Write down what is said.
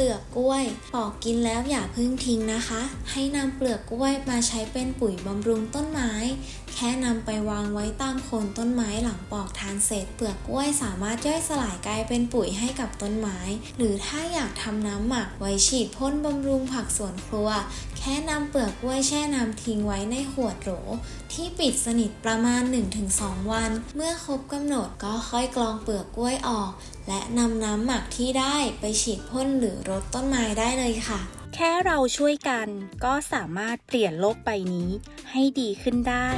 ปลือกกล้วย ปอกกินแล้วอย่าพึ่งทิ้งนะคะ ให้นำเปลือกกล้วยมาใช้เป็นปุ๋ยบำรุงต้นไม้ แค่นำไปวางไว้ตามโคนต้นไม้หลังปอกทานเสร็จ เปลือกกล้วยสามารถย่อยสลายกลายเป็นปุ๋ยให้กับต้นไม้ หรือถ้าอยากทำน้ำหมักไว้ฉีดพ่นบำรุงผักสวนครัว แค่นำเปลือกกล้วยแช่น้ำทิ้งไว้ในขวดโหลที่ปิดสนิทประมาณ 1-2 วัน เมื่อครบกำหนดก็ค่อยกรองเปลือกกล้วยออก และนำน้ำหมักที่ได้ไปฉีดพ่นหรือรดต้นไม้ได้เลยค่ะ แค่เราช่วยกันก็สามารถเปลี่ยนโลกใบนี้ให้ดีขึ้นได้